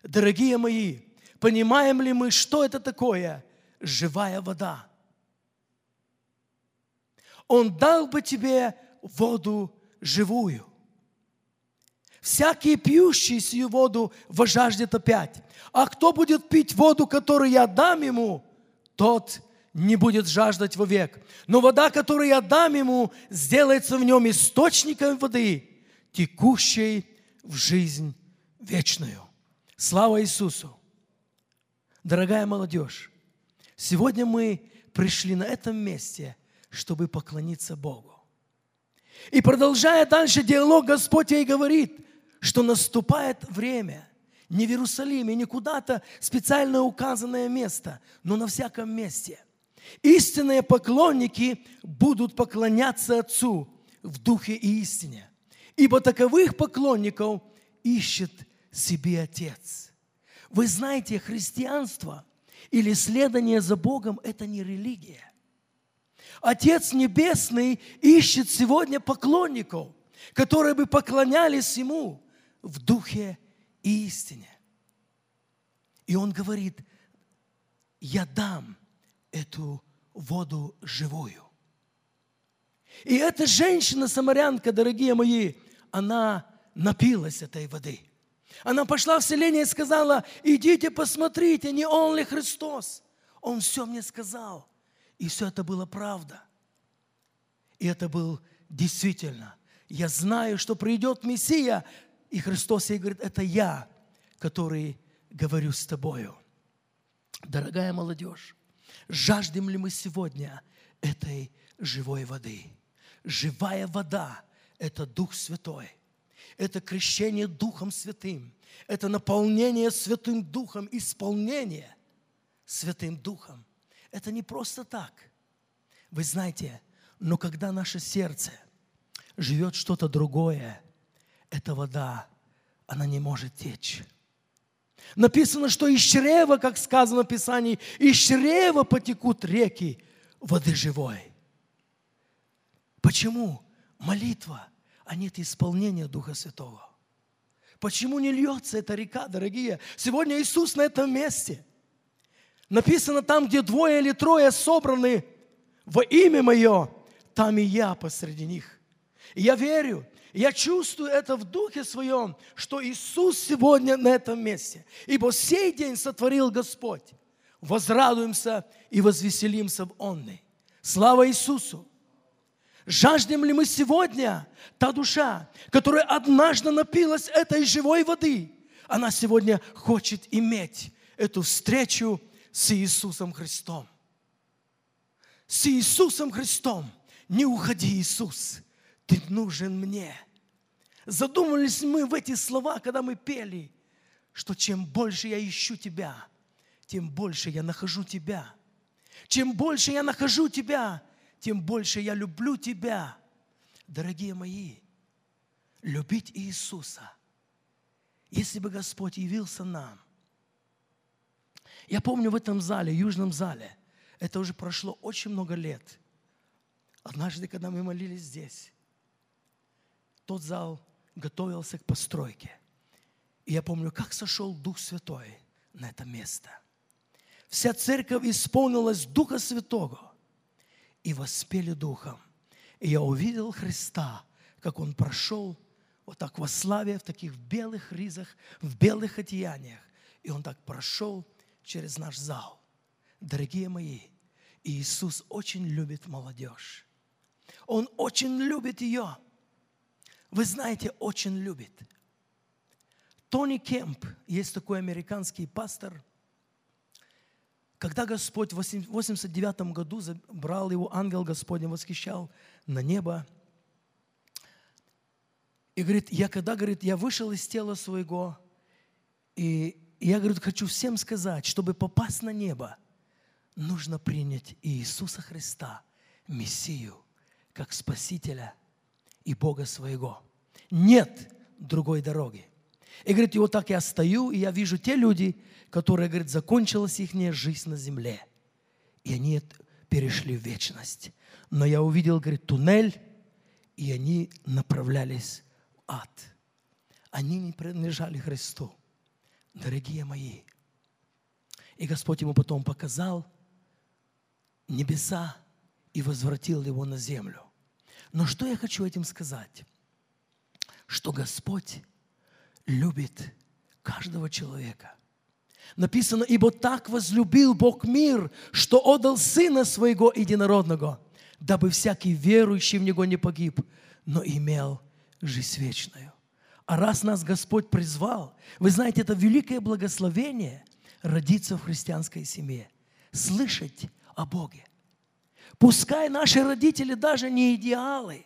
Дорогие мои, понимаем ли мы, что это такое живая вода? Он дал бы тебе воду живую. Всякий пьющий сию воду вожаждет опять. А кто будет пить воду, которую я дам ему, тот не будет жаждать вовек. Но вода, которую я дам ему, сделается в нем источником воды, текущей в жизнь вечную. Слава Иисусу! Дорогая молодежь, сегодня мы пришли на этом месте, чтобы поклониться Богу. И продолжая дальше диалог, Господь ей говорит, что наступает время не в Иерусалиме, не куда-то специально указанное место, но на всяком месте. Истинные поклонники будут поклоняться Отцу в духе и истине, ибо таковых поклонников ищет себе Отец. Вы знаете, христианство или следование за Богом – это не религия. Отец Небесный ищет сегодня поклонников, которые бы поклонялись Ему в духе и истине. И Он говорит, я дам эту воду живую. И эта женщина-самарянка, дорогие мои, она напилась этой воды. Она пошла в селение и сказала, идите посмотрите, не он ли Христос. Он все мне сказал. И все это было правда. И это был действительно. Я знаю, что придет Мессия, и Христос ей говорит, это я, который говорю с тобою. Дорогая молодежь, жаждем ли мы сегодня этой живой воды? Живая вода – это Дух Святой. Это крещение Духом Святым. Это наполнение Святым Духом, исполнение Святым Духом. Это не просто так. Вы знаете, но когда наше сердце живет что-то другое, эта вода, она не может течь. Написано, что из чрева, как сказано в Писании, из чрева потекут реки воды живой. Почему? Молитва, а нет исполнения Духа Святого. Почему не льется эта река, дорогие? Сегодня Иисус на этом месте. Написано там, где двое или трое собраны во имя Мое, там и я посреди них. И я верю, я чувствую это в духе своем, что Иисус сегодня на этом месте. Ибо сей день сотворил Господь. Возрадуемся и возвеселимся в Онной. Слава Иисусу! Жаждем ли мы сегодня та душа, которая однажды напилась этой живой воды, она сегодня хочет иметь эту встречу с Иисусом Христом. С Иисусом Христом. Не уходи, Иисус. Ты нужен мне. Задумались мы в эти слова, когда мы пели, что чем больше я ищу Тебя, тем больше я нахожу Тебя. Чем больше я нахожу Тебя, тем больше я люблю Тебя. Дорогие мои, любить Иисуса. Если бы Господь явился нам. Я помню в этом зале, южном зале, это уже прошло очень много лет. Однажды, когда мы молились здесь, тот зал готовился к постройке. И я помню, как сошел Дух Святой на это место. Вся церковь исполнилась Духа Святого и воспели Духом. И я увидел Христа, как Он прошел вот так во славе, в таких белых ризах, в белых одеяниях. И Он так прошел через наш зал. Дорогие мои, Иисус очень любит молодежь. Он очень любит ее вы знаете, очень любит. Тони Кемп, есть такой американский пастор, когда Господь в 89 году забрал его, ангел Господень восхищал на небо, и говорит, я когда, говорит, я вышел из тела своего, и я, говорит, хочу всем сказать, чтобы попасть на небо, нужно принять Иисуса Христа, Мессию, как Спасителя и Бога своего. Нет другой дороги. И говорит, и вот так я стою, и я вижу те люди, которые, говорит, закончилась их жизнь на земле. И они перешли в вечность. Но я увидел, говорит, туннель, и они направлялись в ад. Они не принадлежали Христу. Дорогие мои. И Господь ему потом показал небеса и возвратил его на землю. Но что я хочу этим сказать? что Господь любит каждого человека. Написано, ибо так возлюбил Бог мир, что отдал Сына Своего Единородного, дабы всякий верующий в Него не погиб, но имел жизнь вечную. А раз нас Господь призвал, вы знаете, это великое благословение родиться в христианской семье, слышать о Боге, Пускай наши родители даже не идеалы.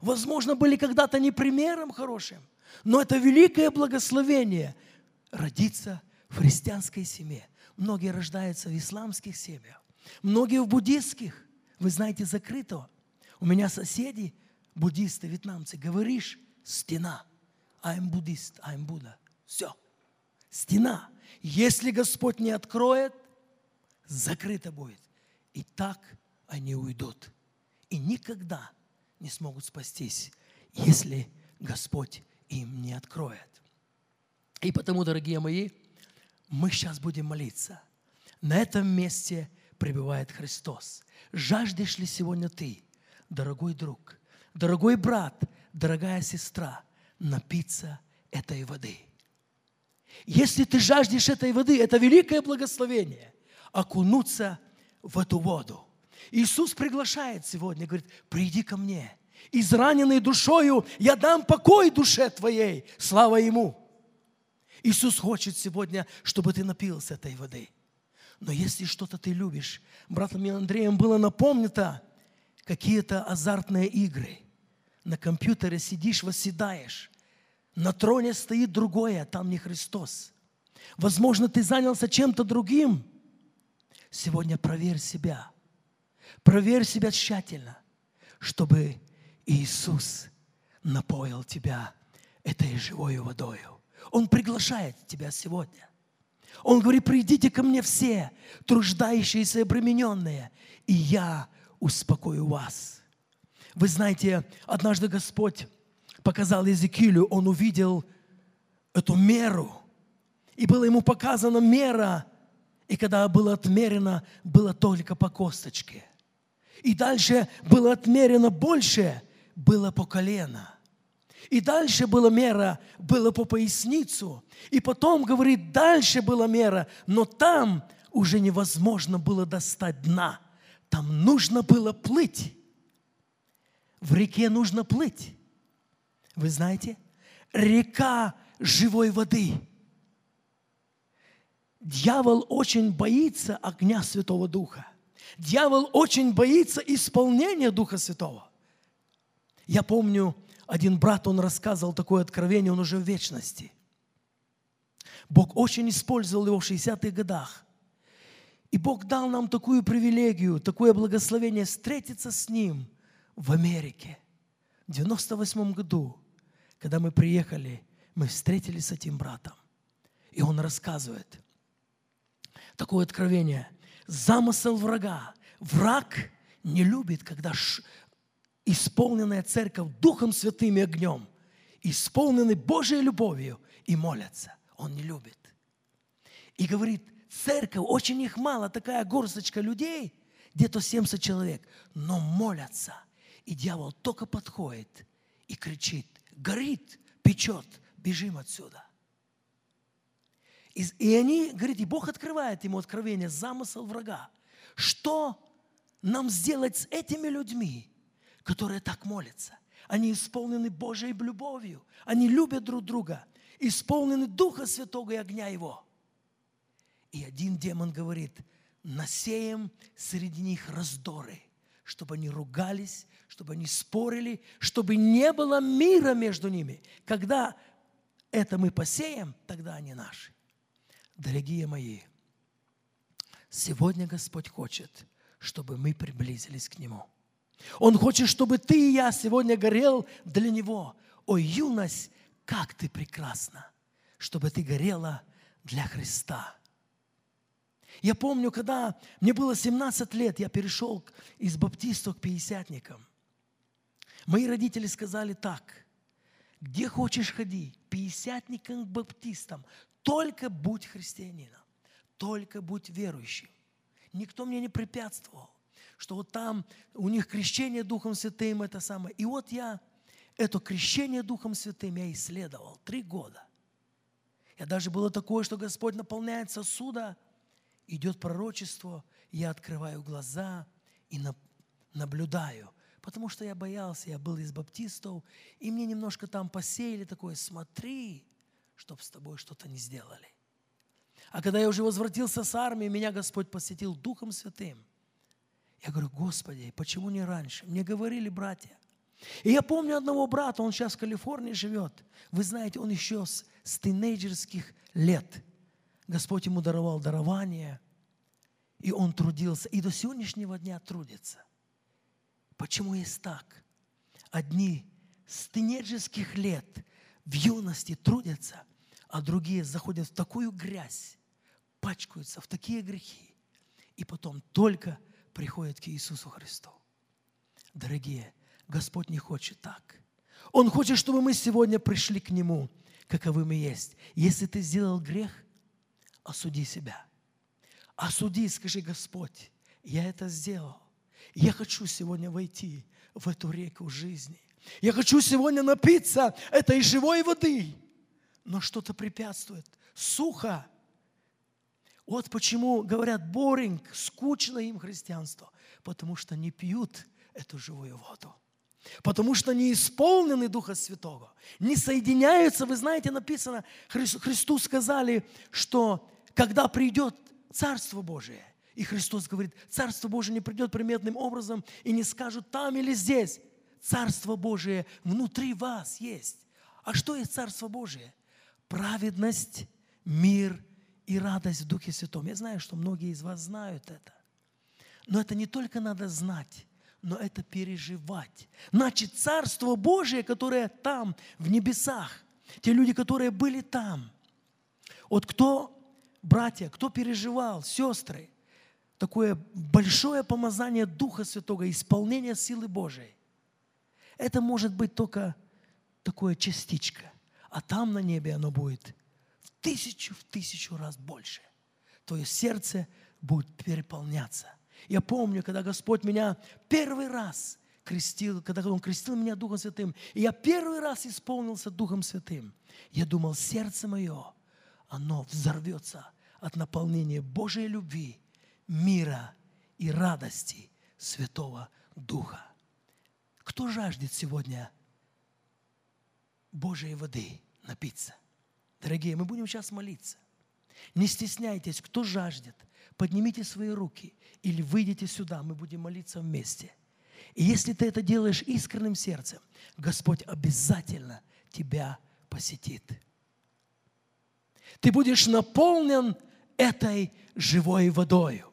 Возможно, были когда-то не примером хорошим, но это великое благословение родиться в христианской семье. Многие рождаются в исламских семьях, многие в буддистских. Вы знаете, закрыто. У меня соседи, буддисты, вьетнамцы, говоришь, стена. I'm буддист, I'm Будда. Все. Стена. Если Господь не откроет, закрыто будет. И так они уйдут. И никогда не смогут спастись, если Господь им не откроет. И потому, дорогие мои, мы сейчас будем молиться. На этом месте пребывает Христос. Жаждешь ли сегодня ты, дорогой друг, дорогой брат, дорогая сестра, напиться этой воды? Если ты жаждешь этой воды, это великое благословение, окунуться в эту воду. Иисус приглашает сегодня, говорит, приди ко мне. Израненный душою я дам покой душе твоей. Слава Ему. Иисус хочет сегодня, чтобы ты напился этой воды. Но если что-то ты любишь, братом Андреем было напомнито, какие-то азартные игры. На компьютере сидишь, восседаешь. На троне стоит другое, там не Христос. Возможно, ты занялся чем-то другим. Сегодня проверь себя. Проверь себя тщательно, чтобы Иисус напоил тебя этой живой водою. Он приглашает тебя сегодня. Он говорит, придите ко мне все, труждающиеся и обремененные, и я успокою вас. Вы знаете, однажды Господь показал Езекилю, он увидел эту меру, и была ему показана мера, и когда было отмерено, было только по косточке. И дальше было отмерено больше, было по колено – и дальше была мера, было по поясницу. И потом, говорит, дальше была мера, но там уже невозможно было достать дна. Там нужно было плыть. В реке нужно плыть. Вы знаете? Река живой воды. Дьявол очень боится огня Святого Духа. Дьявол очень боится исполнения Духа Святого. Я помню, один брат, он рассказывал такое откровение, он уже в вечности. Бог очень использовал его в 60-х годах. И Бог дал нам такую привилегию, такое благословение встретиться с Ним в Америке. В 98 году, когда мы приехали, мы встретились с этим братом. И он рассказывает такое откровение. Замысел врага. Враг не любит, когда исполненная церковь Духом Святым и огнем, исполнены Божьей любовью и молятся. Он не любит. И говорит, церковь, очень их мало, такая горсточка людей, где-то 70 человек, но молятся. И дьявол только подходит и кричит, горит, печет, бежим отсюда. И, и они, говорит, и Бог открывает ему откровение, замысел врага. Что нам сделать с этими людьми, которые так молятся. Они исполнены Божьей любовью. Они любят друг друга. Исполнены Духа Святого и огня Его. И один демон говорит, насеем среди них раздоры, чтобы они ругались, чтобы они спорили, чтобы не было мира между ними. Когда это мы посеем, тогда они наши. Дорогие мои, сегодня Господь хочет, чтобы мы приблизились к Нему – он хочет, чтобы ты и я сегодня горел для Него. О, юность, как ты прекрасна, чтобы ты горела для Христа. Я помню, когда мне было 17 лет, я перешел из баптистов к пятидесятникам. Мои родители сказали так, где хочешь ходи, пятидесятникам к баптистам, только будь христианином, только будь верующим. Никто мне не препятствовал что вот там у них крещение Духом Святым это самое. И вот я это крещение Духом Святым я исследовал три года. Я даже было такое, что Господь наполняет сосуда, идет пророчество, я открываю глаза и наблюдаю. Потому что я боялся, я был из баптистов, и мне немножко там посеяли такое, смотри, чтоб с тобой что-то не сделали. А когда я уже возвратился с армии, меня Господь посетил Духом Святым – Я говорю, Господи, почему не раньше? Мне говорили братья. И я помню одного брата, он сейчас в Калифорнии живет. Вы знаете, он еще с, с тинейджерских лет. Господь ему даровал дарование, и он трудился, и до сегодняшнего дня трудится. Почему есть так? Одни с тинейджерских лет в юности трудятся, а другие заходят в такую грязь, пачкаются в такие грехи, и потом только приходят к Иисусу Христу. Дорогие, Господь не хочет так. Он хочет, чтобы мы сегодня пришли к Нему, каковы мы есть. Если ты сделал грех, осуди себя. Осуди, скажи, Господь, я это сделал. Я хочу сегодня войти в эту реку жизни. Я хочу сегодня напиться этой живой воды. Но что-то препятствует. Сухо. Вот почему говорят, боринг, скучно им христианство. Потому что не пьют эту живую воду. Потому что не исполнены Духа Святого, не соединяются. Вы знаете, написано, Христу сказали, что когда придет Царство Божие, и Христос говорит, Царство Божие не придет приметным образом и не скажут там или здесь. Царство Божие внутри вас есть. А что есть Царство Божие? Праведность, мир и радость в Духе Святом. Я знаю, что многие из вас знают это. Но это не только надо знать, но это переживать. Значит, Царство Божие, которое там, в небесах, те люди, которые были там, вот кто, братья, кто переживал, сестры, такое большое помазание Духа Святого, исполнение силы Божией, это может быть только такое частичка. А там на небе оно будет в тысячу, в тысячу раз больше. Твое сердце будет переполняться – я помню, когда Господь меня первый раз крестил, когда Он крестил меня Духом Святым, и я первый раз исполнился Духом Святым, я думал, сердце мое, оно взорвется от наполнения Божьей любви, мира и радости Святого Духа. Кто жаждет сегодня Божьей воды напиться? Дорогие, мы будем сейчас молиться. Не стесняйтесь, кто жаждет, поднимите свои руки или выйдите сюда, мы будем молиться вместе. И если ты это делаешь искренним сердцем, Господь обязательно тебя посетит. Ты будешь наполнен этой живой водою.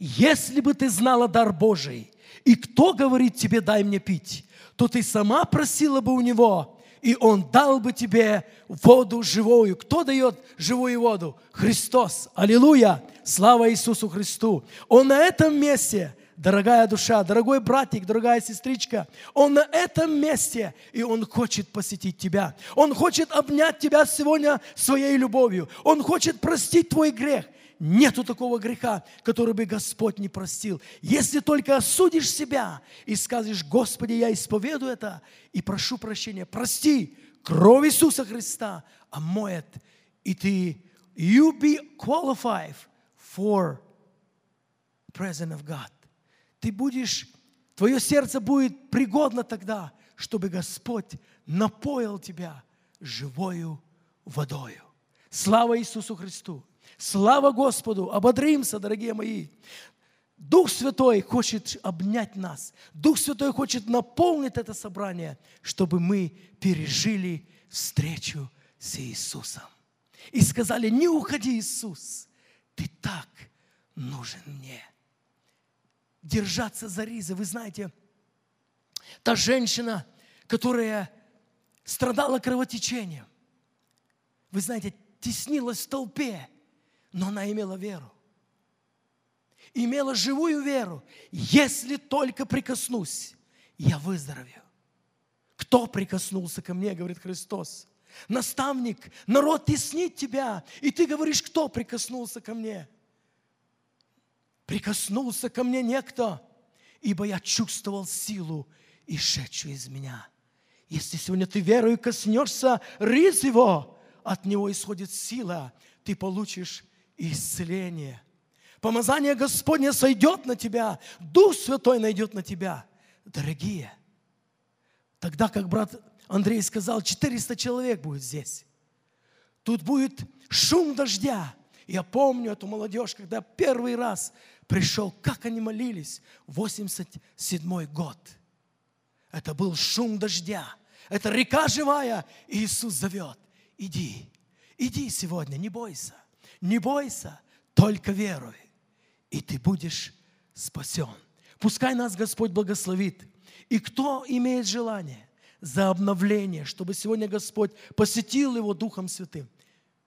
Если бы ты знала дар Божий, и кто говорит тебе, дай мне пить, то ты сама просила бы у Него, и Он дал бы тебе воду живую. Кто дает живую воду? Христос. Аллилуйя! Слава Иисусу Христу! Он на этом месте, дорогая душа, дорогой братик, дорогая сестричка, Он на этом месте, и Он хочет посетить тебя. Он хочет обнять тебя сегодня своей любовью. Он хочет простить твой грех. Нету такого греха, который бы Господь не простил. Если только осудишь себя и скажешь, Господи, я исповедую это и прошу прощения, прости, кровь Иисуса Христа омоет, и ты, you be qualified for presence of God. Ты будешь, твое сердце будет пригодно тогда, чтобы Господь напоил тебя живою водою. Слава Иисусу Христу! Слава Господу! Ободримся, дорогие мои! Дух Святой хочет обнять нас. Дух Святой хочет наполнить это собрание, чтобы мы пережили встречу с Иисусом. И сказали, не уходи, Иисус, ты так нужен мне. Держаться за ризы. Вы знаете, та женщина, которая страдала кровотечением, вы знаете, теснилась в толпе, но она имела веру. Имела живую веру. Если только прикоснусь, я выздоровею. Кто прикоснулся ко мне, говорит Христос? Наставник, народ теснит тебя. И ты говоришь, кто прикоснулся ко мне? Прикоснулся ко мне некто, ибо я чувствовал силу, ишедшую из меня. Если сегодня ты верою коснешься риз его, от него исходит сила, ты получишь исцеление. Помазание Господне сойдет на тебя, Дух Святой найдет на тебя. Дорогие, тогда, как брат Андрей сказал, 400 человек будет здесь. Тут будет шум дождя. Я помню эту молодежь, когда первый раз пришел, как они молились, 87 год. Это был шум дождя. Это река живая. И Иисус зовет. Иди, иди сегодня, не бойся. Не бойся, только веруй. И ты будешь спасен. Пускай нас Господь благословит. И кто имеет желание за обновление, чтобы сегодня Господь посетил его Духом Святым,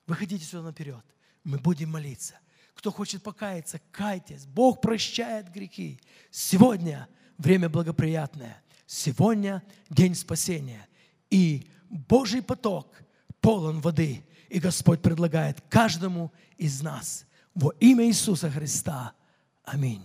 выходите сюда наперед. Мы будем молиться. Кто хочет покаяться, кайтесь. Бог прощает грехи. Сегодня время благоприятное. Сегодня день спасения. И Божий поток полон воды. И Господь предлагает каждому из нас во имя Иисуса Христа. Аминь.